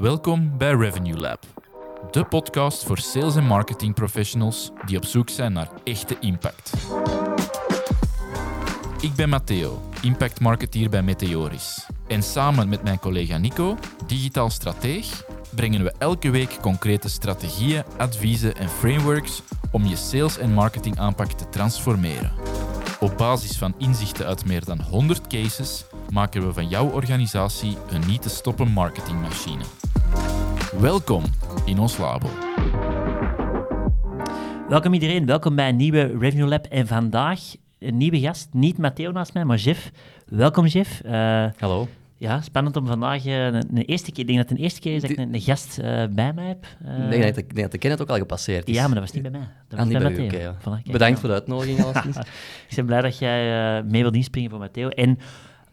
Welkom bij Revenue Lab, de podcast voor sales en marketing professionals die op zoek zijn naar echte impact. Ik ben Matteo, impact marketeer bij Meteoris. En samen met mijn collega Nico, digitaal strateeg, brengen we elke week concrete strategieën, adviezen en frameworks om je sales- en marketing aanpak te transformeren. Op basis van inzichten uit meer dan 100 cases maken we van jouw organisatie een niet te stoppen marketingmachine. Welkom in ons labo. Welkom iedereen, welkom bij een nieuwe Revenue Lab. En vandaag een nieuwe gast, niet Matteo naast mij, maar Jeff. Welkom Jeff. Uh, Hallo. Ja, spannend om vandaag uh, een, een, eerste keer, ik denk dat het een eerste keer is dat ik een, een gast uh, bij mij heb. ik denk dat, ik denk dat de kennis ook al gepasseerd is. Ja, maar dat was niet bij mij. Dat was ah, bij Matteo. Okay, ja. voilà, Bedankt voor de uitnodiging ik ben blij dat jij mee wilt inspringen voor Matteo. En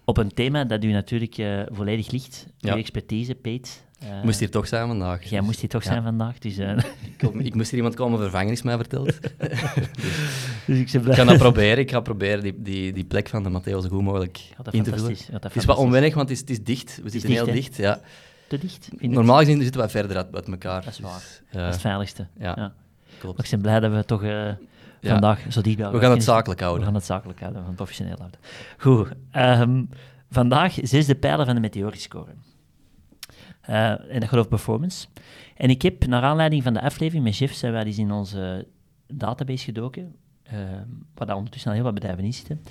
op een thema dat u natuurlijk volledig ligt, ja. uw expertise, Peet. Uh, moest hier toch zijn vandaag. Jij moest hier toch ja. zijn vandaag. Dus, uh, ik, ik, moest hier iemand komen vervangen, is mij verteld. dus, ik, ik, ga dat proberen. Ik ga proberen die, die, die plek van de Matteo zo goed mogelijk in te vullen. Het is wat onwennig, want het is, het is dicht. We zitten dicht, heel dicht. Ja. Te dicht? Normaal gezien zitten we verder uit, uit elkaar. Dat is waar. Dus, uh, dat is het veiligste. Ja, klopt. ik ben blij dat we toch vandaag zo dicht We gaan het zakelijk houden. We gaan het zakelijk houden, van professioneel houden. Goed. Um, vandaag zesde pijler van de Meteoriscore. Uh, en dat over performance. En ik heb, naar aanleiding van de aflevering met Jeff, zijn wij eens in onze database gedoken, uh, waar daar ondertussen al heel wat bedrijven in zitten.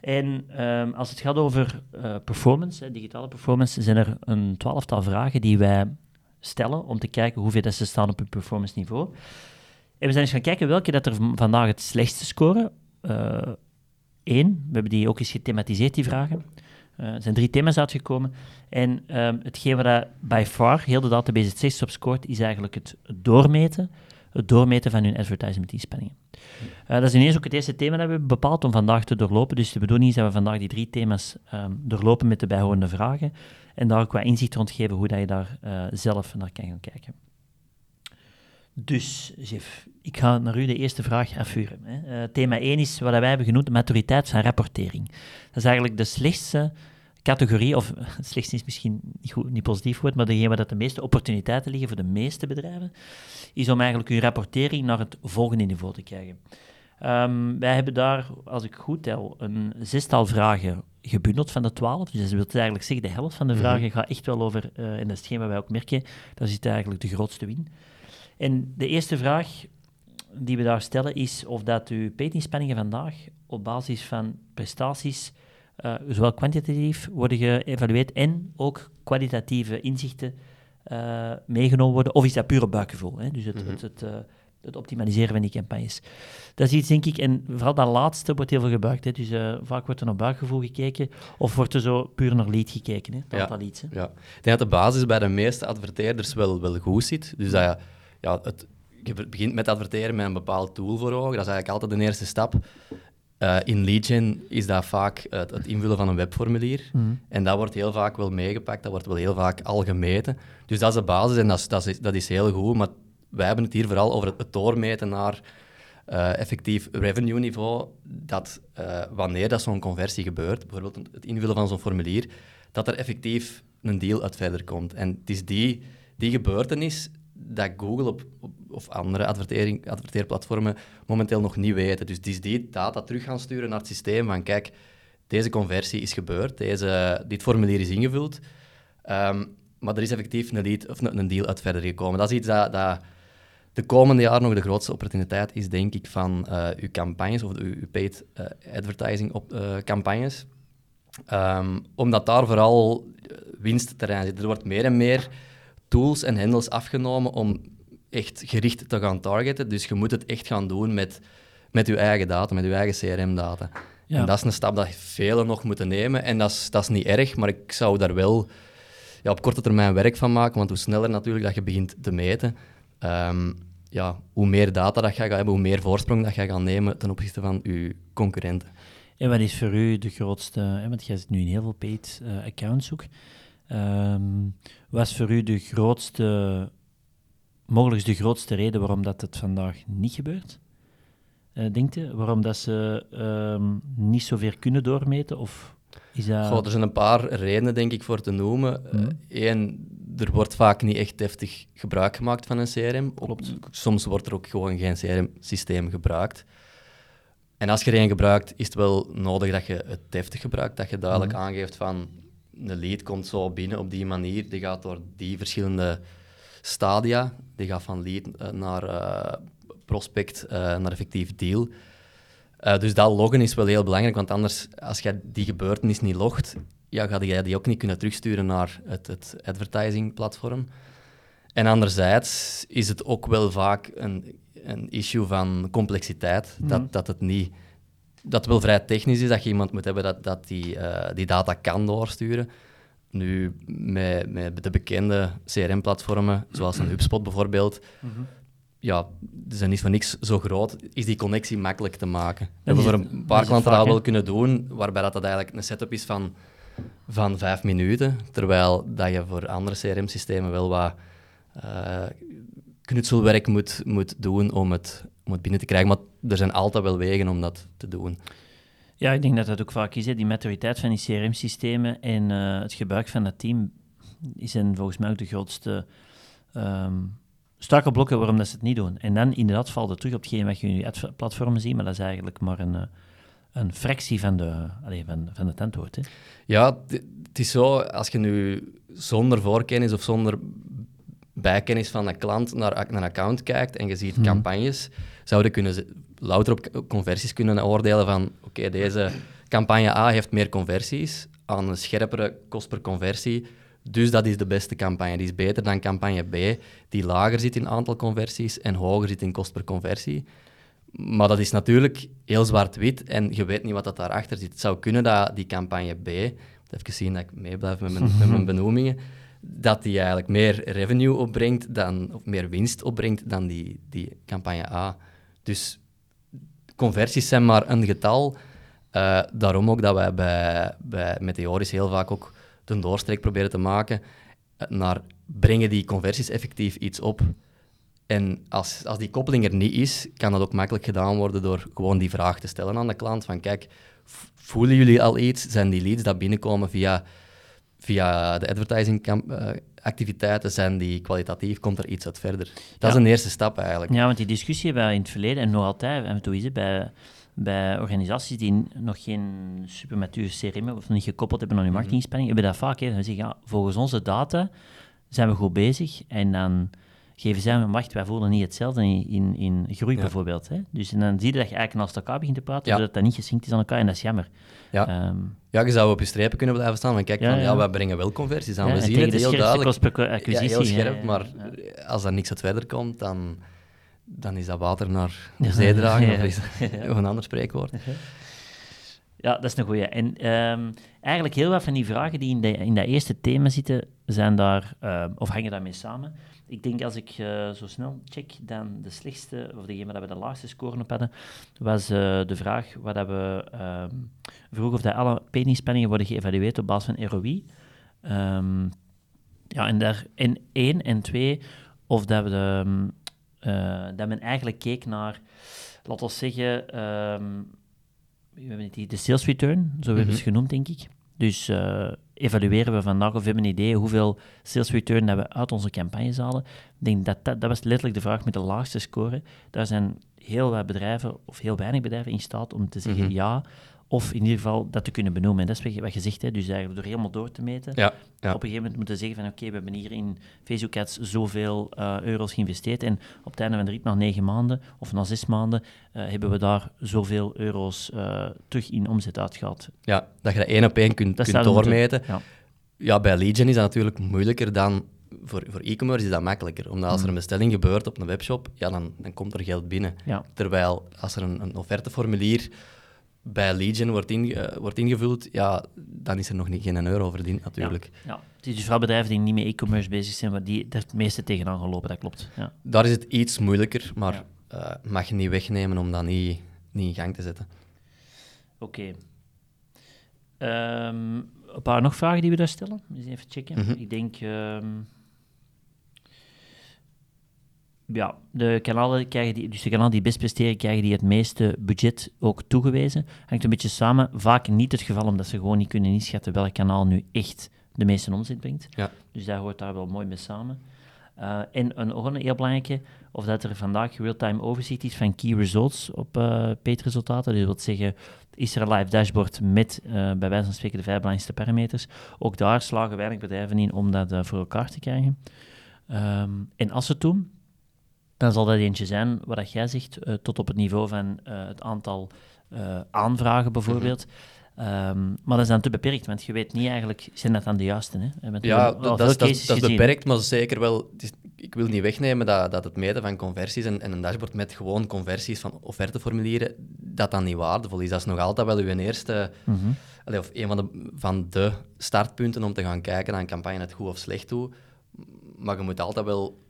En um, als het gaat over uh, performance, digitale performance, zijn er een twaalftal vragen die wij stellen om te kijken hoeveel dat ze staan op hun performance niveau. En we zijn eens gaan kijken welke dat er vandaag het slechtste scoren. Eén, we hebben die ook eens gethematiseerd, die vragen. Uh, er zijn drie thema's uitgekomen. En um, hetgeen waar by far heel de database het slechtst op scoort, is eigenlijk het doormeten. Het doormeten van hun advertisement inspanningen. Uh, dat is ineens ook het eerste thema dat we hebben bepaald om vandaag te doorlopen. Dus de bedoeling is dat we vandaag die drie thema's um, doorlopen met de bijhorende vragen. En daar ook wat inzicht rond geven hoe dat je daar uh, zelf naar kan gaan kijken. Dus, Jeff, ik ga naar u de eerste vraag afvuren. Hè. Uh, thema 1 is wat wij hebben genoemd maturiteit van rapportering. Dat is eigenlijk de slechtste categorie, of het slechtste is misschien niet, goed, niet positief woord, maar degene waar dat de meeste opportuniteiten liggen voor de meeste bedrijven, is om eigenlijk uw rapportering naar het volgende niveau te krijgen. Um, wij hebben daar, als ik goed tel, een zestal vragen gebundeld van de twaalf. Dus dat wil eigenlijk zeggen, de helft van de vragen gaat echt wel over, uh, en dat is hetgeen wat wij ook merken, dat zit eigenlijk de grootste win. En de eerste vraag die we daar stellen is of dat uw peetinspanningen vandaag op basis van prestaties, uh, zowel kwantitatief worden geëvalueerd en ook kwalitatieve inzichten uh, meegenomen worden, of is dat puur op buikgevoel? Hè? Dus het, mm -hmm. het, het, uh, het, optimaliseren van die campagnes. Dat is iets, denk ik, en vooral dat laatste wordt heel veel gebruikt. Hè? Dus vaak wordt er naar buikgevoel gekeken, of wordt er zo puur naar lead gekeken, hè? Ja, leads, hè? ja, ik denk dat de basis bij de meeste adverteerders wel, wel goed zit. Dus dat ja, het, je begint met adverteren met een bepaald tool voor ogen. Dat is eigenlijk altijd de eerste stap. Uh, in LeadGen is dat vaak het, het, invullen van een webformulier. Mm. En dat wordt heel vaak wel meegepakt, dat wordt wel heel vaak al gemeten. Dus dat is de basis en dat is, dat is, dat is heel goed. Maar wij hebben het hier vooral over het, het doormeten naar uh, effectief revenue niveau. Dat uh, wanneer dat zo'n conversie gebeurt, bijvoorbeeld het invullen van zo'n formulier, dat er effectief een deal uit verder komt. En het is die, die gebeurtenis dat Google op, of andere adverteerplatformen momenteel nog niet weten. Dus die, die data terug gaan sturen naar het systeem van kijk, deze conversie is gebeurd, deze, dit formulier is ingevuld, um, maar er is effectief een, lead, of een, deal uit verder gekomen. Dat is iets dat, dat de komende jaren nog de grootste opportuniteit is, denk ik, van uh, uw campagnes of uw, paid uh, advertising op, uh, campagnes. Um, omdat daar vooral winstterrein zit. Er wordt meer en meer tools en handles afgenomen om echt gericht te gaan targeten. Dus je moet het echt gaan doen met, met je eigen data, met je eigen CRM-data. Ja. En dat is een stap dat velen nog moeten nemen. En dat is, dat is niet erg, maar ik zou daar wel ja, op korte termijn werk van maken. Want hoe sneller natuurlijk dat je begint te meten, um, ja, hoe meer data dat je gaat hebben, hoe meer voorsprong dat je gaat nemen ten opzichte van je concurrenten. En wat is voor u de grootste, hè, want jij zit nu in heel veel paid uh, accounts ook. Um, wat is voor u de grootste, mogelijk de grootste reden waarom dat het vandaag niet gebeurt? Uh, denkt u? Waarom dat ze um, niet zoveel kunnen doormeten? Of is dat... Goh, er zijn een paar redenen, denk ik, voor te noemen. Mhm. Eén, er wordt vaak niet echt deftig gebruik gemaakt van een CRM. Klopt. Soms wordt er ook gewoon geen CRM-systeem gebruikt. En als je er een gebruikt, is het wel nodig dat je het deftig gebruikt. Dat je duidelijk Mhm. aangeeft van, een lead komt zo binnen op die manier. Die gaat door die verschillende stadia. Die gaat van lead eh, naar eh, prospect, eh, naar effectief deal. Dus dat loggen is wel heel belangrijk, want anders, als je die gebeurtenis niet logt, ja, ga je die ook niet kunnen terugsturen naar het, het advertising-platform. En anderzijds is het ook wel vaak een, een issue van complexiteit, Mhm. dat, dat het niet... Dat het wel vrij technisch is, dat je iemand moet hebben dat, dat die, eh, die data kan doorsturen. Nu, met, met de bekende CRM-platformen, zoals een HubSpot bijvoorbeeld, Mhm. ja, ze zijn niet voor niks zo groot, is die connectie makkelijk te maken. We is hebben voor een dat paar klanten dat wel kunnen doen, waarbij dat, dat eigenlijk een setup is van, van vijf minuten, terwijl dat je voor andere CRM-systemen wel wat eh, knutselwerk moet, moet doen om het, om het binnen te krijgen. Maar er zijn altijd wel wegen om dat te doen. Ja, ik denk dat dat ook vaak is. Hè. Die maturiteit van die CRM-systemen en eh, het gebruik van dat team zijn volgens mij ook de grootste ehm struikelblokken waarom dat ze het niet doen. En dan inderdaad valt het terug op hetgeen wat je in je platformen ziet, maar dat is eigenlijk maar een, eh, een fractie van, de, allee, van, van het antwoord. Hè. Ja, het is zo, als je nu zonder voorkennis of zonder bijkennis van een klant naar, naar een account kijkt en je ziet Mhm. campagnes, zouden kunnen louter op conversies kunnen oordelen van oké, deze campagne A heeft meer conversies aan een scherpere kost per conversie, dus dat is de beste campagne. Die is beter dan campagne B, die lager zit in aantal conversies en hoger zit in kost per conversie. Maar dat is natuurlijk heel zwart-wit en je weet niet wat dat daarachter zit. Het zou kunnen dat die campagne B, even zien dat ik meeblijf met mijn, met mijn benoemingen, dat die eigenlijk meer revenue opbrengt dan, of meer winst opbrengt dan die, die campagne A. Dus conversies zijn maar een getal. Eh, daarom ook dat wij bij, bij Meteoris heel vaak ook de doorstreek proberen te maken naar brengen die conversies effectief iets op. En als, als die koppeling er niet is, kan dat ook makkelijk gedaan worden door gewoon die vraag te stellen aan de klant van kijk, voelen jullie al iets? Zijn die leads dat binnenkomen via, via de advertising camp- eh, activiteiten, zijn die kwalitatief? Komt er iets uit verder? Dat is een eerste stap eigenlijk. Ja, want die discussie hebben we in het verleden en nog altijd, en toe is het bij, bij organisaties die nog geen supermatuur CRM hebben of niet gekoppeld hebben aan hun marketingspanning, hebben we dat vaak. Hè. Dan zeggen ja, volgens onze data zijn we goed bezig en dan geven zij een wacht, wij voelen niet hetzelfde in, in, in groei Ja. bijvoorbeeld. Hè. Dus en dan zie je dat je eigenlijk naast elkaar begint te praten, Ja. zodat dat niet gesynct is aan elkaar en dat is jammer. Ja. Ehm, Ja, je zou op je strepen kunnen blijven staan kijken Ja, van, ja, wij brengen wel conversies aan. we en zien het heel duidelijk. kost per Ja, acquisitie. heel scherp, maar als daar niks uit verder komt, dan, dan is dat water naar de zee dragen. Of is nog een ander spreekwoord. Ja, dat is een goeie. En ehm, eigenlijk heel wat van die vragen die in, de, in dat eerste thema zitten, zijn daar, ehm, of hangen daarmee samen. Ik denk als ik eh, zo snel check, dan de slechtste, of degene waar we de laagste score op hadden, was eh, de vraag waar dat we ehm, vroegen of dat alle penningspanningen worden geëvalueerd op basis van ROI. Ja, en, daar, en één en twee, of dat, we eh, dat men eigenlijk keek naar, laten we zeggen, we hebben het hier de sales return, zo hebben we het Mhm. genoemd, denk ik. Dus eh, evalueren we vandaag of we hebben een idee hoeveel sales return dat we uit onze campagnes halen. Ik denk dat, dat dat was letterlijk de vraag met de laagste score. Daar zijn heel wat bedrijven, of heel weinig bedrijven in staat om te zeggen Mhm. ja, of in ieder geval dat te kunnen benoemen. En dat is wat je- zegt, hè. dus eigenlijk door helemaal door te meten. Ja, ja. Op een gegeven moment moeten zeggen van oké, we hebben hier in Facebook Ads zoveel eh, euro's geïnvesteerd en op het einde van de rit, na negen maanden of na zes maanden, eh, hebben we daar zoveel euro's eh, terug in omzet uitgehaald. ja, dat je dat één op één kunt, kunt doormeten. Ja. Ja, bij Legion is dat natuurlijk moeilijker dan... Voor, voor e-commerce is dat makkelijker. Omdat als er een bestelling gebeurt op een webshop, ja, dan, dan komt er geld binnen. Terwijl als er een, een offerteformulier bij Legion wordt, inge- eh, wordt ingevuld, ja, dan is er nog niet geen euro verdiend natuurlijk. Ja. Het is dus vooral bedrijven die niet met e-commerce bezig zijn, maar die het meeste tegenaan gaan lopen, dat klopt. Ja. Daar is het iets moeilijker, maar Ja. eh, mag je niet wegnemen om dat niet, niet in gang te zetten. Oké. Ehm, een paar nog vragen die we daar stellen. Eens even checken. Mhm. Ik denk... ehm, ja, de kanalen krijgen die, dus de kanalen die best presteren, krijgen die het meeste budget ook toegewezen. Hangt een beetje samen. Vaak niet het geval, omdat ze gewoon niet kunnen inschatten welk kanaal nu echt de meeste omzet brengt. Ja. Dus daar hoort daar wel mooi mee samen. Uh, en een, ook een heel belangrijke, of dat er vandaag real-time overzicht is van key results op uh, resultaten Dus dat wil zeggen, is er een live dashboard met, uh, bij wijze van spreken, de vijf belangrijkste parameters. Ook daar slagen weinig bedrijven in om dat voor elkaar te krijgen. Um, en als ze het doen, dan zal dat eentje zijn wat jij zegt, tot op het niveau van het aantal aanvragen bijvoorbeeld. Mm Um, maar dat is dan te beperkt, want je weet niet eigenlijk, zijn dat dan de juiste? Hè? ja, dat, dat, dat, is beperkt, maar zeker wel. Is, ik wil niet wegnemen dat, dat het meten van conversies en, en, een dashboard met gewoon conversies van offerteformulieren, dat dan niet waardevol is. Dat is nog altijd wel uw eerste, mm -hmm. allez, of een van de, van de startpunten om te gaan kijken naar een campagne het goed of slecht doet. Maar je moet altijd wel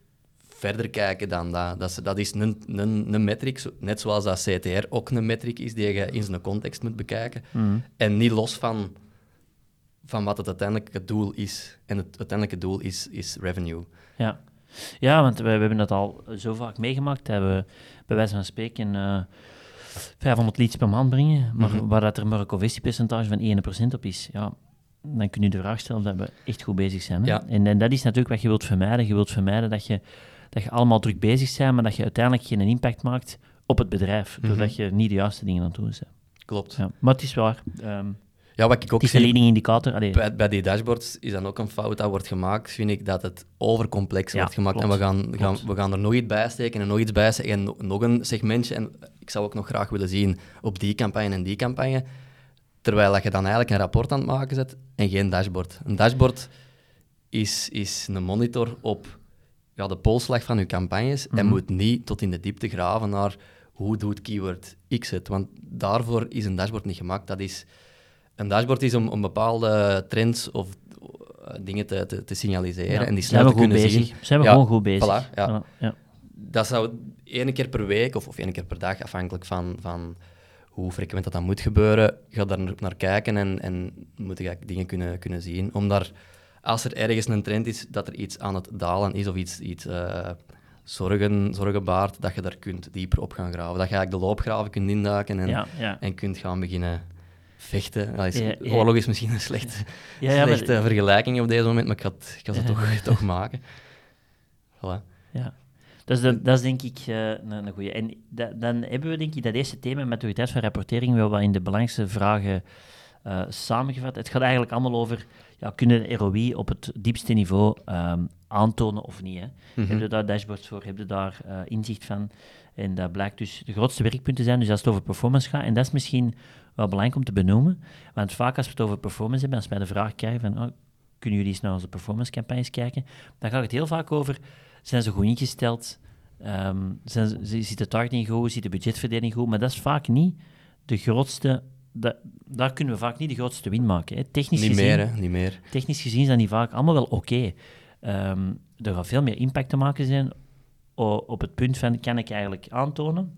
verder kijken dan dat. Dat is, dat is een, een, een metric, net zoals dat CTR ook een metric is die je in zijn context moet bekijken. Mhm. En niet los van, van wat het uiteindelijke doel is. En het uiteindelijke doel is, is revenue. Ja. ja, want we, we hebben dat al zo vaak meegemaakt. Dat we bij wijze van spreken uh, 500 leads per maand brengen, maar mm -hmm. waar dat er maar een conversiepercentage van 1% op is. Ja, dan kun je de vraag stellen dat we echt goed bezig zijn. Hè? Ja. En, en dat is natuurlijk wat je wilt vermijden. Je wilt vermijden dat je dat je allemaal druk bezig bent, maar dat je uiteindelijk geen impact maakt op het bedrijf, mhm. doordat je niet de juiste dingen aan het doen bent. Klopt. Ja, maar het is waar. Um, ja, wat ik ook het is een leading indicator. Bij, bij, die dashboards is dan ook een fout dat wordt gemaakt, vind ik, dat het overcomplex wordt gemaakt. En we gaan, gaan, we gaan er nog iets bij steken en nog iets bij steken en nog een segmentje. En ik zou ook nog graag willen zien op die campagne en die campagne. Terwijl dat je dan eigenlijk een rapport aan het maken zet en geen dashboard. Een dashboard is, is een monitor op ja, de polslag van uw campagnes en mhm. moet niet tot in de diepte graven naar hoe doet keyword X het. Want daarvoor is een dashboard niet gemaakt. Dat is, een dashboard is om, om bepaalde trends of uh, dingen te, te, te signaliseren en die snel te kunnen bezig. zien. Zijn we gewoon goed bezig. Voilà, ja. ja. Dat zou één keer per week of, of één keer per dag, afhankelijk van, van hoe frequent dat dan moet gebeuren, ga daar naar kijken en, en moet ik dingen kunnen, kunnen zien. Om daar als er ergens een trend is dat er iets aan het dalen is of iets, iets uh, zorgen, zorgen baart, dat je daar kunt dieper op gaan graven. Dat je eigenlijk de loopgraven kunt induiken en, en kunt gaan beginnen vechten. Is, Oorlog is misschien een slechte, slechte vergelijking op deze moment, maar ik ga het, ik ga het toch, toch maken. Voilà. Ja. Dus dat, dat is denk ik uh, een, een goede. En dan hebben we denk ik dat eerste thema maturiteit van rapportering wel wat in de belangrijkste vragen uh, samengevat. Het gaat eigenlijk allemaal over ja, kunnen ROI op het diepste niveau um, aantonen of niet. Hè? Mm Heb je daar dashboards voor? Heb je daar uh, inzicht van? En dat blijkt dus de grootste werkpunten zijn, dus als het over performance gaat. En dat is misschien wel belangrijk om te benoemen, want vaak als we het over performance hebben, als wij de vraag krijgen van, oh, kunnen jullie eens naar onze performance campagnes kijken, dan gaat het heel vaak over, zijn ze goed ingesteld? Um, zijn, zit de targeting goed? Zit de budgetverdeling goed? Maar dat is vaak niet de grootste daar kunnen we vaak niet de grootste win maken. Hè. Technisch niet gezien, meer, hè? niet meer. Technisch gezien zijn die vaak allemaal wel oké. Ehm, er gaat veel meer impact te maken zijn op het punt van, kan ik eigenlijk aantonen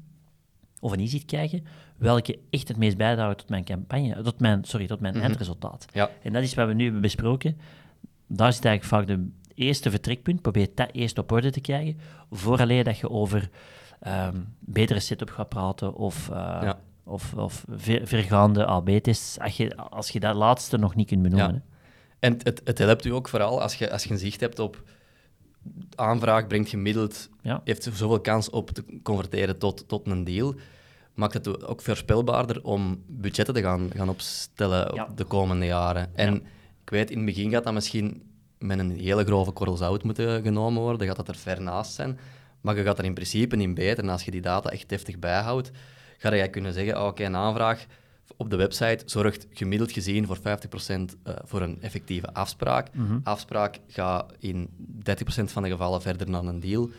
of een inzicht krijgen welke echt het meest bijdragen tot mijn campagne, tot mijn, sorry, tot mijn mhm. eindresultaat. Ja. En dat is wat we nu hebben besproken. Daar zit eigenlijk vaak de eerste vertrekpunt. Probeer dat eerst op orde te krijgen, vooraleer dat je over um, betere setup gaat praten of uh, of, of vergaande AB-tests, als je, als je dat laatste nog niet kunt benoemen. Ja. En het, het helpt u ook vooral als je, als je een zicht hebt op aanvraag brengt gemiddeld, ja. heeft zoveel kans op te converteren tot, tot een deal, maakt het ook voorspelbaarder om budgetten te gaan, gaan opstellen op de komende jaren. En ik weet, in het begin gaat dat misschien met een hele grove korrel zout moeten genomen worden, gaat dat er ver naast zijn, maar je gaat er in principe in beter. En als je die data echt deftig bijhoudt, ga jij kunnen zeggen, oh, oké, een aanvraag op de website zorgt gemiddeld gezien voor 50% uh, eh, voor een effectieve afspraak. Mhm. Afspraak gaat in 30% van de gevallen verder naar een deal.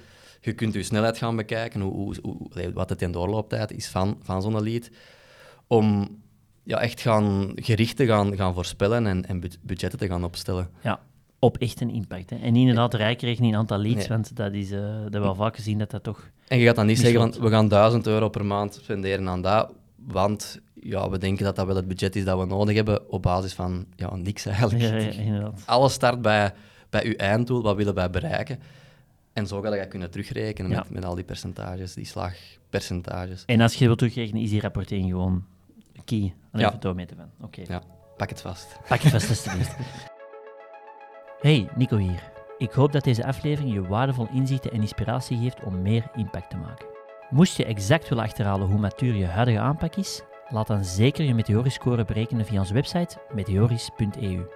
Je kunt je snelheid gaan bekijken, hoe, hoe, wat het in doorlooptijd is van, van zo'n lead, om ja, echt gaan, gericht te gaan, gaan voorspellen en, en budgetten te gaan opstellen. Ja, op echt een impact. Hè. En inderdaad rijkrekenen in aantal leads, want dat is uh, dat we al vaak gezien dat dat toch... En je gaat dan niet, zeggen, we gaan 1000 euro per maand spenderen aan dat, want ja, we denken dat dat wel het budget is dat we nodig hebben, op basis van ja, niks eigenlijk. Ja, ja, inderdaad. Alles start bij, bij uw einddoel, wat willen wij bereiken. En zo ga je kunnen terugrekenen met, met al die percentages, die slagpercentages. En als je wilt terugrekenen, is die rapportering gewoon key. Alleen ja. even doormeten van. Oké. Ja, pak het vast. Pak het vast, alsjeblieft. Hey, Nico hier. Ik hoop dat deze aflevering je waardevol inzichten en inspiratie geeft om meer impact te maken. Moest je exact willen achterhalen hoe matuur je huidige aanpak is, laat dan zeker je Meteoriscore berekenen via onze website meteoris.eu.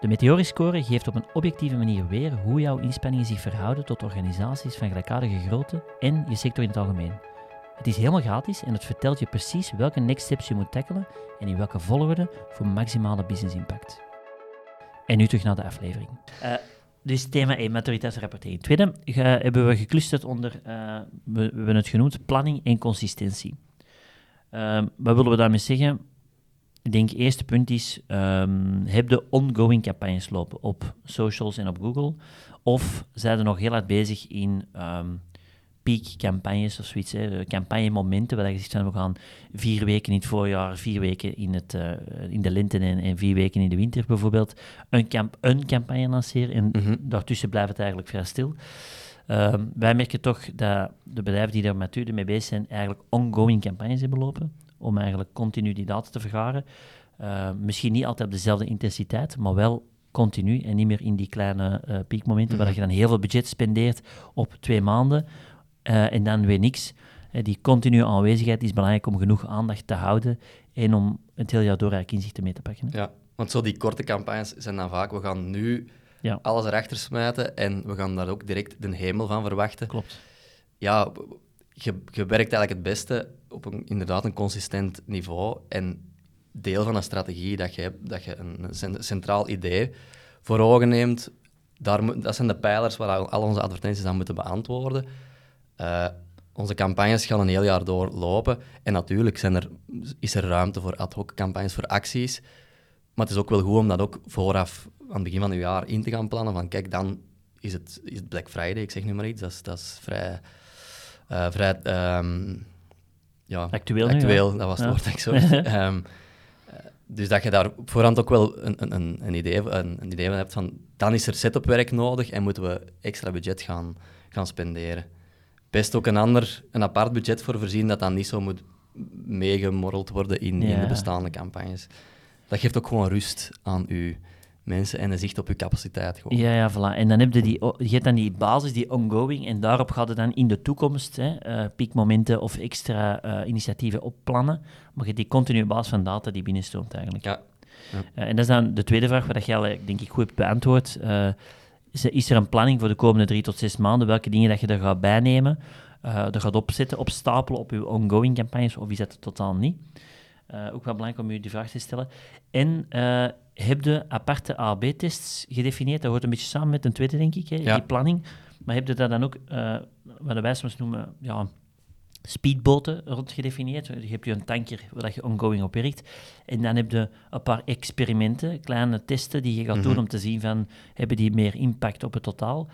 De Meteoriscore geeft op een objectieve manier weer hoe jouw inspanningen zich verhouden tot organisaties van gelijkaardige grootte en je sector in het algemeen. Het is helemaal gratis en het vertelt je precies welke next steps je moet tackelen en in welke volgorde voor maximale business impact. En nu terug naar de aflevering. Uh, dus thema 1, maturiteitsrapportering. Tweede hebben we geclusterd onder, uh, we, hebben het genoemd, planning en consistentie. Uh, wat willen we daarmee zeggen? Ik denk, het eerste punt is, um, heb de ongoing campagnes lopen op socials en op Google, of zijn er nog heel hard bezig in um, peak-campagnes of zoiets, hè, campagnemomenten, waar je zegt, we gaan vier weken in het voorjaar, vier weken in, het, uh, in de lente en, en, vier weken in de winter bijvoorbeeld, een, camp een campagne lanceren en mm -hmm. daartussen blijft het eigenlijk vrij stil. Uh, wij merken toch dat de bedrijven die daar met mee bezig zijn, eigenlijk ongoing campagnes hebben lopen, om eigenlijk continu die data te vergaren. Uh, misschien niet altijd op dezelfde intensiteit, maar wel continu en niet meer in die kleine uh, piekmomenten, mm -hmm. waar je dan heel veel budget spendeert op twee maanden, uh, en dan weer niks. Uh, die continue aanwezigheid is belangrijk om genoeg aandacht te houden en om het hele jaar door eigenlijk inzichten mee te pakken. Hè? Ja, want zo die korte campagnes zijn dan vaak, we gaan nu ja. alles erachter smijten en we gaan daar ook direct de hemel van verwachten. Klopt. Ja, je, je werkt eigenlijk het beste op een, inderdaad een consistent niveau en deel van een strategie dat je hebt, dat je een centraal idee voor ogen neemt, daar, dat zijn de pijlers waar al onze advertenties aan moeten beantwoorden. Uh, onze campagnes gaan een heel jaar doorlopen. En natuurlijk zijn er, is er ruimte voor ad hoc campagnes, voor acties. Maar het is ook wel goed om dat ook vooraf, aan het begin van het jaar, in te gaan plannen. Van kijk, dan is het, is het Black Friday, ik zeg nu maar iets. Dat is, dat is vrij... Uh, vrij um, ja, actueel, actueel nu, dat was het woord dat ik zo um, Dus dat je daar op voorhand ook wel een, een, een, idee, een, een idee van hebt van... Dan is er setupwerk nodig en moeten we extra budget gaan, gaan spenderen best ook een ander, een apart budget voor voorzien dat dan niet zo moet meegemorreld worden in, ja. in de bestaande campagnes. Dat geeft ook gewoon rust aan uw mensen en een zicht op uw capaciteit. Gewoon. Ja, ja, voilà. En dan heb je, die, je hebt dan die basis, die ongoing, en daarop gaat het dan in de toekomst hè, uh, piekmomenten of extra uh, initiatieven opplannen. Maar je die continue basis van data die binnenstroomt eigenlijk. Ja. ja. Uh, en dat is dan de tweede vraag, waar al, denk ik, goed hebt beantwoord is er een planning voor de komende drie tot zes maanden? Welke dingen dat je er gaat bijnemen, uh, er gaat opzetten, opstapelen op je ongoing campagnes, of is dat totaal niet? Uh, ook wel belangrijk om u die vraag te stellen. En uh, heb je aparte A-B-tests gedefinieerd? Dat hoort een beetje samen met een tweede, denk ik, hè, ja. die planning. Maar heb je dat dan ook, wat wij soms noemen, ja, speedboten rond gedefinieerd. Je hebt je een tanker waar je ongoing op werkt. En dan heb je een paar experimenten, kleine testen die je gaat doen om te zien van, hebben die meer impact op het totaal?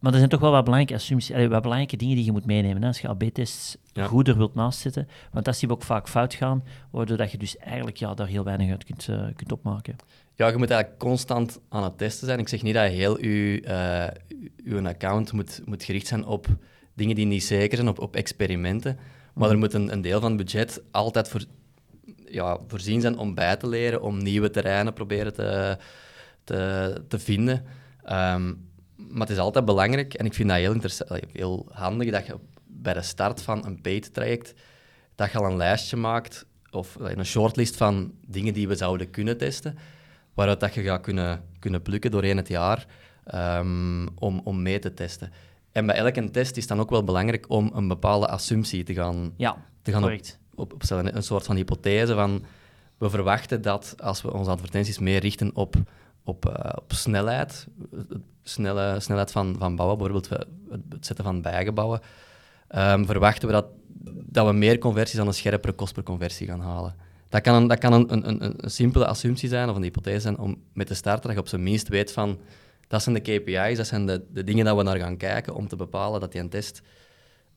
Maar er zijn toch wel wat belangrijke assumpties, wat belangrijke dingen die je moet meenemen hè, als je AB-tests ja. goed er wilt naast zetten. Want dat zie je ook vaak fout gaan, waardoor dat je dus eigenlijk ja, daar heel weinig uit kunt, uh, kunt opmaken. Ja, je moet eigenlijk constant aan het testen zijn. Ik zeg niet dat heel je, uh, uw account moet, moet gericht zijn op dingen die niet zeker zijn, op, op experimenten. Maar er mhm. moet een, een deel van het budget altijd voor, ja, voorzien zijn om bij te leren, om nieuwe terreinen proberen te, te, te vinden. Um, maar het is altijd belangrijk, en ik vind dat heel, heel handig, dat je bij de start van een paid-traject, dat je al een lijstje maakt, of een shortlist van dingen die we zouden kunnen testen, waaruit dat je gaat kunnen, kunnen plukken doorheen het jaar um, om, om mee te testen. En bij elke test is dan ook wel belangrijk om een bepaalde assumptie te gaan, ja, te gaan op, op, opstellen. Een soort van hypothese van, we verwachten dat als we onze advertenties meer richten op, op, uh, op snelheid, snelle, snelheid van, van bouwen, bijvoorbeeld het zetten van bijgebouwen, um, verwachten we dat, dat we meer conversies aan een scherpere kost per conversie gaan halen. Dat kan, een, dat kan een, een, een, een simpele assumptie zijn, of een hypothese zijn, om met te starten dat je op zijn minst weet van dat zijn de KPI's, dat zijn de, de dingen dat we naar gaan kijken om te bepalen dat die een test,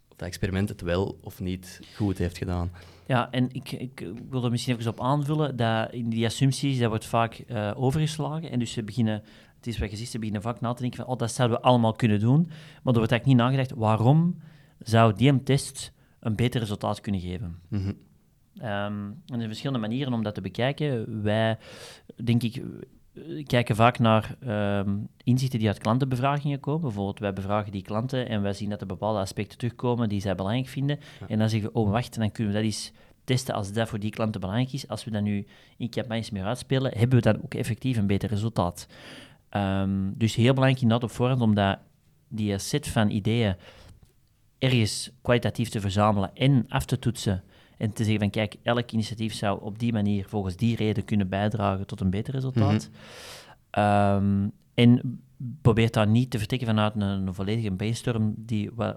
of dat experiment het wel of niet goed heeft gedaan. Ja, en ik, ik wil er misschien even op aanvullen, dat in die assumpties, dat wordt vaak uh, overgeslagen. En dus ze beginnen, het is wat je ziet, ze beginnen vaak na te denken van, oh, dat zouden we allemaal kunnen doen. Maar er wordt eigenlijk niet nagedacht, waarom zou die test een beter resultaat kunnen geven? Mm -hmm. um, er zijn verschillende manieren om dat te bekijken. Wij, denk ik, kijken vaak naar ehm, inzichten die uit klantenbevragingen komen. Bijvoorbeeld, wij bevragen die klanten en wij zien dat er bepaalde aspecten terugkomen die zij belangrijk vinden. En dan zeggen we, oh wacht, dan kunnen we dat eens testen als dat voor die klanten belangrijk is. Als we dat nu in campagnes meer uitspelen, hebben we dan ook effectief een beter resultaat. Ehm, dus heel belangrijk inderdaad op voorhand, omdat die set van ideeën ergens kwalitatief te verzamelen en af te toetsen en te zeggen van kijk, elk initiatief zou op die manier, volgens die reden, kunnen bijdragen tot een beter resultaat. Ehm, en probeer daar niet te vertrekken vanuit een, een volledige brainstorm die, waar,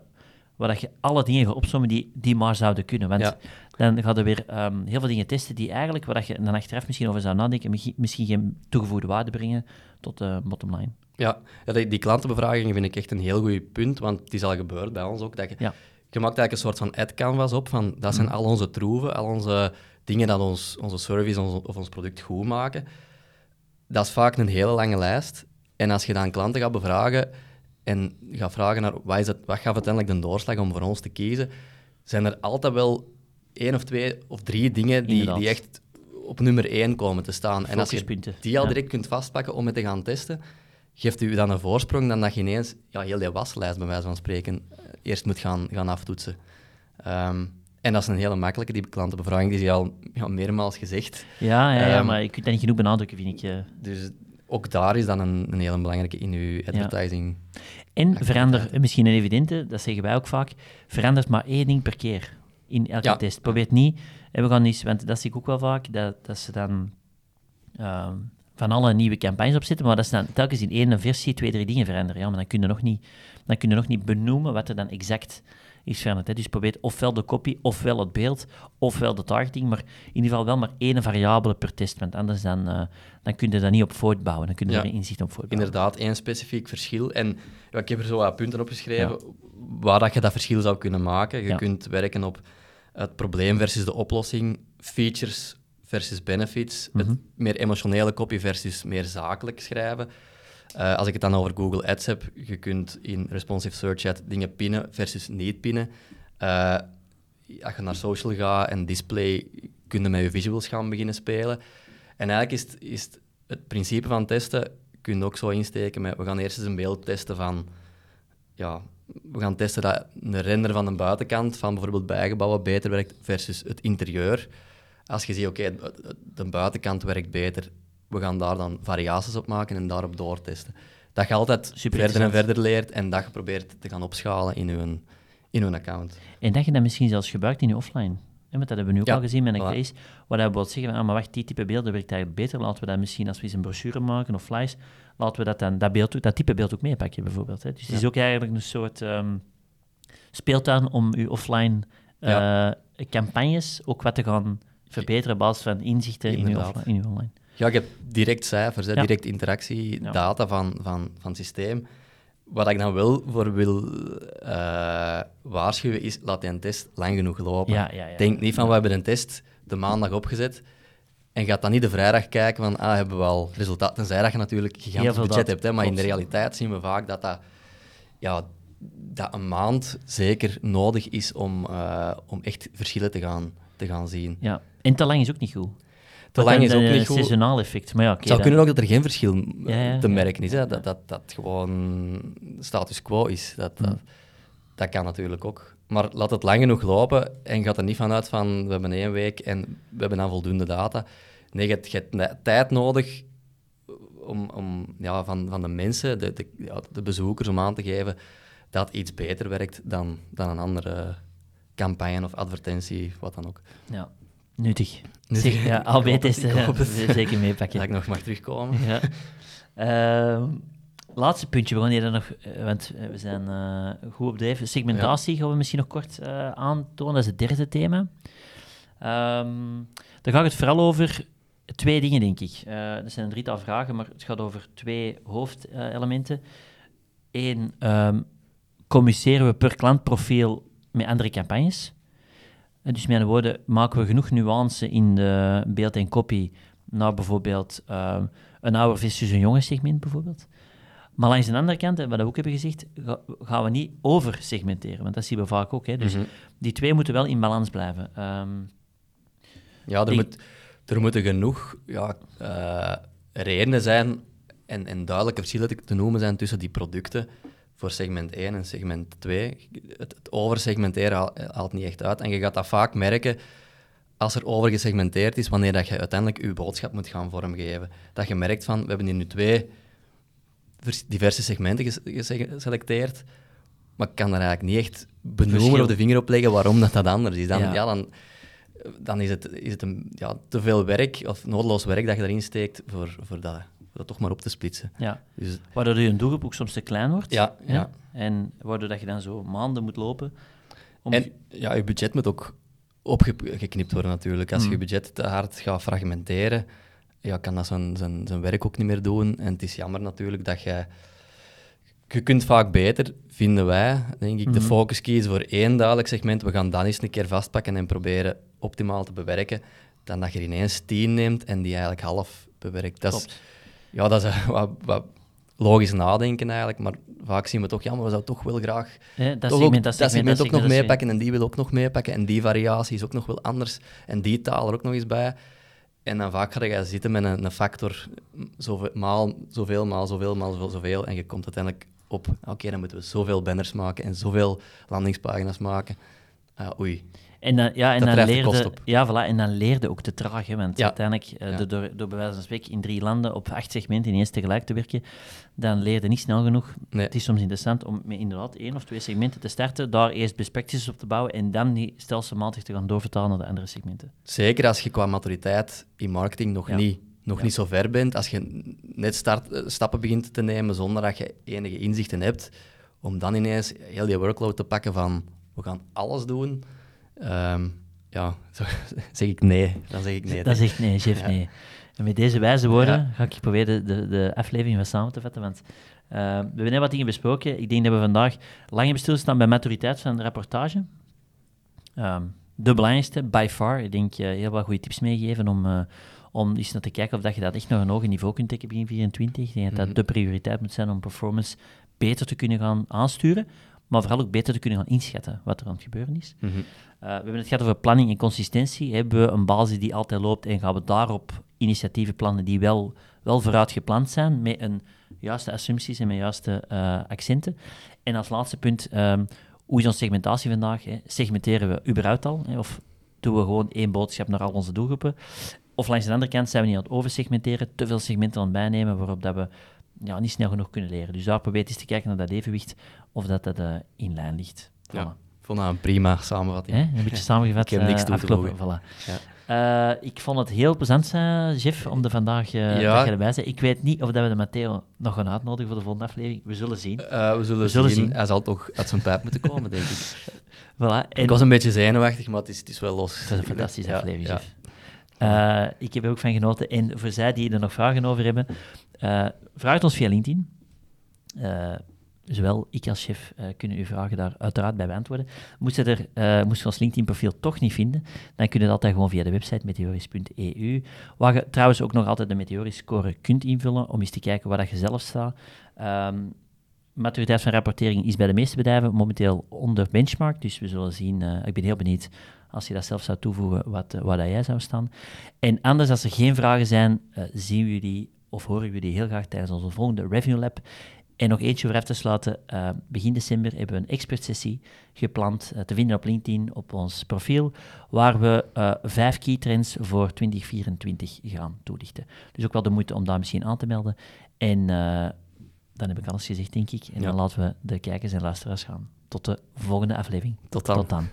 waar dat je alle dingen gaat opzommen die, die maar zouden kunnen. Want Ja. dan gaat er weer ehm, heel veel dingen testen die eigenlijk, waar dat je dan achteraf misschien over zou nadenken, misschien- geen toegevoegde waarde brengen tot de bottom line. Ja, die, die klantenbevragingen vind ik echt een heel goed punt, want het is al gebeurd bij ons ook. Dat je, Ja. Je maakt eigenlijk een soort van ad-canvas op, van dat zijn al onze troeven, al onze dingen dat ons, onze service ons, of ons product goed maken. Dat is vaak een hele lange lijst. En als je dan klanten gaat bevragen en gaat vragen naar wat, is het, wat gaf uiteindelijk de doorslag om voor ons te kiezen, zijn er altijd wel één of twee of drie dingen die, Inderdaad. die echt op nummer één komen te staan. En als je die al ja. direct kunt vastpakken om het te gaan testen, geeft u dan een voorsprong dan dat je ineens ja, heel die waslijst, bij wijze van spreken, eh, eerst moet gaan, gaan aftoetsen. Ehm, en dat is een hele makkelijke, die klantenbevraging, die is al ja, meermaals gezegd. Ja, ja, ja Ehm, maar je kunt dat niet genoeg benadrukken, vind ik. eh. Dus ook daar is dan een, een hele belangrijke in uw advertising. En verander, eh, misschien een evidente, dat zeggen wij ook vaak, verandert maar één ding per keer in elke test. Probeer het niet, en we gaan eens, want dat zie ik ook wel vaak, dat, dat ze dan ehm, van alle nieuwe campagnes opzetten, maar dat ze dan telkens in één versie twee, drie dingen veranderen. Ja, maar dan kun je nog niet, dan kun je nog niet benoemen wat er dan exact is veranderd. Hè. Dus probeer ofwel de copy, ofwel het beeld, ofwel de targeting, maar in ieder geval wel maar één variabele per test, want anders dan, eh, dan kun je daar niet op voortbouwen. Dan kun je Ja. er geen inzicht op voortbouwen. Inderdaad, één specifiek verschil. En ja, ik heb er zo wat punten opgeschreven waar dat je dat verschil zou kunnen maken. Je Ja. kunt werken op het probleem versus de oplossing, features versus benefits, Mhm. het meer emotionele copy versus meer zakelijk schrijven. Eh, als ik het dan over Google Ads heb, je kunt in responsive search chat dingen pinnen versus niet pinnen. Eh, als je naar social gaat en display, kun je met je visuals gaan beginnen spelen. En eigenlijk is het, is het, het principe van testen, kun je ook zo insteken met, we gaan eerst eens een beeld testen van, ja, we gaan testen dat een render van de buitenkant van bijvoorbeeld bijgebouwen beter werkt versus het interieur. Als je ziet, oké, de- de buitenkant werkt beter, we gaan daar dan variaties op maken en daarop doortesten. Dat je altijd Super verder en verder leert en dat je probeert te gaan opschalen in je, in uw account. En dat je dat misschien zelfs gebruikt in je offline. Want dat hebben we nu ook Ja, al gezien met een voilà. case, waar we bijvoorbeeld zeggen, van, ah, maar wacht, die type beelden werkt eigenlijk beter. Laten we dat misschien, als we eens een brochure maken of flyers, laten we dat dan, dat, beeld, dat type beeld ook meepakken, bijvoorbeeld. Hè. Dus het is ook eigenlijk een soort ehm, speeltuin om je offline eh, Ja. campagnes ook wat te gaan verbeteren op basis van inzichten in je, Inderdaad. offline, in je online. Ja, je hebt direct cijfers, hè, Ja. direct interactie, Ja. data van, van, van het systeem. Wat ik dan wel voor wil eh, waarschuwen is, laat die een test lang genoeg lopen. Ja, ja, ja. Denk niet van, we hebben een test de maandag opgezet en gaat dan niet de vrijdag kijken van, ah, hebben we al resultaat. Tenzij dat je natuurlijk gigantisch budget hebt. Hè, maar in de realiteit zien we vaak dat dat, ja, dat een maand zeker nodig is om, eh, om echt verschillen te gaan, te gaan zien. Ja. En te lang is ook niet goed. Te lang is ook eh, niet goed. seizonaal effect. Maar ja, Het zou dan- kunnen ook dat er geen verschil Ja, ja, te merken is. Hè? Dat, dat, dat gewoon status quo is. Dat, dat, Hmm. dat kan natuurlijk ook. Maar laat het lang genoeg lopen en gaat er niet vanuit van we hebben één week en we hebben dan voldoende data. Nee, je hebt, je hebt tijd nodig om, om ja, van, van de mensen, de, de, ja, de bezoekers, om aan te geven dat iets beter werkt dan, dan een andere campagne of advertentie, wat dan ook. Ja, nuttig. Nuttig. Zeg, ja, Ik AB-testen hoop het. zeker meepakken. Dat ik nog mag terugkomen. Ja. Ehm, laatste puntje, we gaan hier dan nog, eh, want eh, we zijn eh, goed op dreef. Segmentatie gaan we misschien nog kort eh, aantonen, dat is het derde thema. Ehm daar gaat het vooral over twee dingen, denk ik. Eh er zijn een drietal vragen, maar het gaat over twee hoofdelementen. Eén, ehm, communiceren we per klantprofiel met andere campagnes? Dus met andere woorden, maken we genoeg nuance in de beeld en copy naar bijvoorbeeld ehm, een ouder versus een jonger segment bijvoorbeeld. Maar langs de andere kant, wat we ook hebben gezegd, ga- gaan we niet oversegmenteren, want dat zien we vaak ook. Hè. Dus Mhm. die twee moeten wel in balans blijven. Ehm, Ja, er, Die- moet, er moeten genoeg ja, eh, redenen zijn en, en duidelijke verschillen te noemen zijn tussen die producten voor segment 1 en segment 2. Het, het oversegmenteren haal- haalt niet echt uit. En je gaat dat vaak merken als er overgesegmenteerd is, wanneer dat je uiteindelijk je boodschap moet gaan vormgeven. Dat je merkt van, we hebben hier nu twee vers- diverse segmenten ges- gese- geselecteerd, maar ik kan daar eigenlijk niet echt benoemen Verschil. of de vinger op leggen waarom dat, dat anders is. Dan, Ja. ja. dan, dan is het, is het een, ja, te veel werk of nodeloos werk dat je erin steekt voor, voor, dat, dat toch maar op te splitsen. Ja. Dus Waardoor je doelgroep ook soms te klein wordt. ja, hè? ja. En waardoor dat je dan zo maanden moet lopen. Om En ja, je budget moet ook opgeknipt worden natuurlijk. Als je Mm. je budget te hard gaat fragmenteren, ja, kan dat zijn, zijn, zijn werk ook niet meer doen. En het is jammer natuurlijk dat je... Je kunt vaak beter, vinden wij, denk ik, de Mhm. focus kiezen voor één duidelijk segment. We gaan dan eens een keer vastpakken en proberen optimaal te bewerken. Dan dat je ineens tien neemt en die eigenlijk half bewerkt. Dat is. Ja, dat is eh, wat, wat logisch nadenken eigenlijk. Maar vaak zien we toch, ja, maar we zouden toch wel graag hè, dat toch segment, ook, dat segment, ook nog meepakken en die wil ook nog meepakken en die variatie is ook nog wel anders en die taal er ook nog eens bij. En dan vaak ga je zitten met een, een factor zoveel maal, zoveel maal zoveel maal zoveel, zoveel en je komt uiteindelijk op, oké, dan moeten we zoveel banners maken en zoveel landingspagina's maken. Ah, oei. En dan, ja, en Dat dan leerde. Ja, voilà, en dan leerde ook te traag. Hè, want Ja. uiteindelijk, eh, Ja. door, door, bij wijze van spreken in drie landen op acht segmenten ineens tegelijk te werken, dan leerde niet snel genoeg. Nee. Het is soms interessant om met inderdaad één of twee segmenten te starten, daar eerst best practices op te bouwen en dan die stelselmatig te gaan doorvertalen naar de andere segmenten. Zeker als je qua maturiteit in marketing nog, Ja. niet, nog niet zo ver bent, als je net start, eh, stappen begint te nemen zonder dat je enige inzichten hebt, om dan ineens heel die workload te pakken van we gaan alles doen, ehm, ja, zeg ik nee. Dan zeg ik nee. Dat is echt nee, chef, Ja. nee. En met deze wijze woorden Ja. ga ik proberen de, de, aflevering wat samen te vatten, want eh, we hebben heel wat dingen besproken. Ik denk dat we vandaag lang hebben stilstaan bij maturiteit van de rapportage. Ehm, de belangrijkste, by far. Ik denk eh, heel wat goede tips meegeven om, eh, om eens naar te kijken of dat je dat echt nog een hoger niveau kunt trekken begin 24. Ik denk dat dat Mhm. de prioriteit moet zijn om performance beter te kunnen gaan aansturen, maar vooral ook beter te kunnen gaan inschatten wat er aan het gebeuren is. Mhm. Uh, we hebben het gehad over planning en consistentie. Hebben we een basis die altijd loopt en gaan we daarop initiatieven plannen die wel, wel vooruit gepland zijn, met een juiste assumpties en met juiste eh, accenten. En als laatste punt, ehm, hoe is onze segmentatie vandaag? Hè? Segmenteren we überhaupt al? Hè? Of doen we gewoon één boodschap naar al onze doelgroepen? Of langs de andere kant zijn we niet aan het oversegmenteren, te veel segmenten aan het bijnemen, waarop dat we ja, niet snel genoeg kunnen leren. Dus daar probeer eens te kijken naar dat evenwicht, of dat, dat eh, in lijn ligt. Ja. Voilà. Ik vond dat een prima samenvatting. Hè? Een beetje samengevat. Ik heb niks eh, te voegen. Voilà. Eh, ik vond het heel plezant, uh, Jeff, om er vandaag uh, Ja. erbij bent. Ik weet niet of dat we de Matteo nog gaan uitnodigen voor de volgende aflevering. We zullen zien. We zullen, We zullen zien. zien. Hij zal toch uit zijn pijp moeten komen, denk ik. Voilà. En Ik was een beetje zenuwachtig, maar het is, het is wel los. het was een fantastische Ja, aflevering, ja. Jeff. Ik heb er ook van genoten. En voor zij die er nog vragen over hebben, vraag het ons via LinkedIn. Zowel ik als chef eh, kunnen uw vragen daar uiteraard bij beantwoorden. Moest je, er, eh, moest je ons LinkedIn-profiel toch niet vinden, dan kun je dat altijd gewoon via de website meteoris.eu, waar je trouwens ook nog altijd de Meteoris-score kunt invullen om eens te kijken waar dat je zelf staat. Ehm, maturiteit van rapportering is bij de meeste bedrijven momenteel onder benchmark, dus we zullen zien. eh, ik ben heel benieuwd als je dat zelf zou toevoegen, wat, waar dat jij zou staan. En anders, als er geen vragen zijn, zien we jullie of horen jullie heel graag tijdens onze volgende Revenue Lab. En nog eentje voor af te sluiten. eh, begin december hebben we een expertsessie gepland eh, te vinden op LinkedIn, op ons profiel, waar we eh, vijf key trends voor 2024 gaan toelichten. Dus ook wel de moeite om daar misschien aan te melden. En dan heb ik alles gezegd, denk ik. En Ja. dan laten we de kijkers en luisteraars gaan. Tot de volgende aflevering. Tot dan. Tot dan.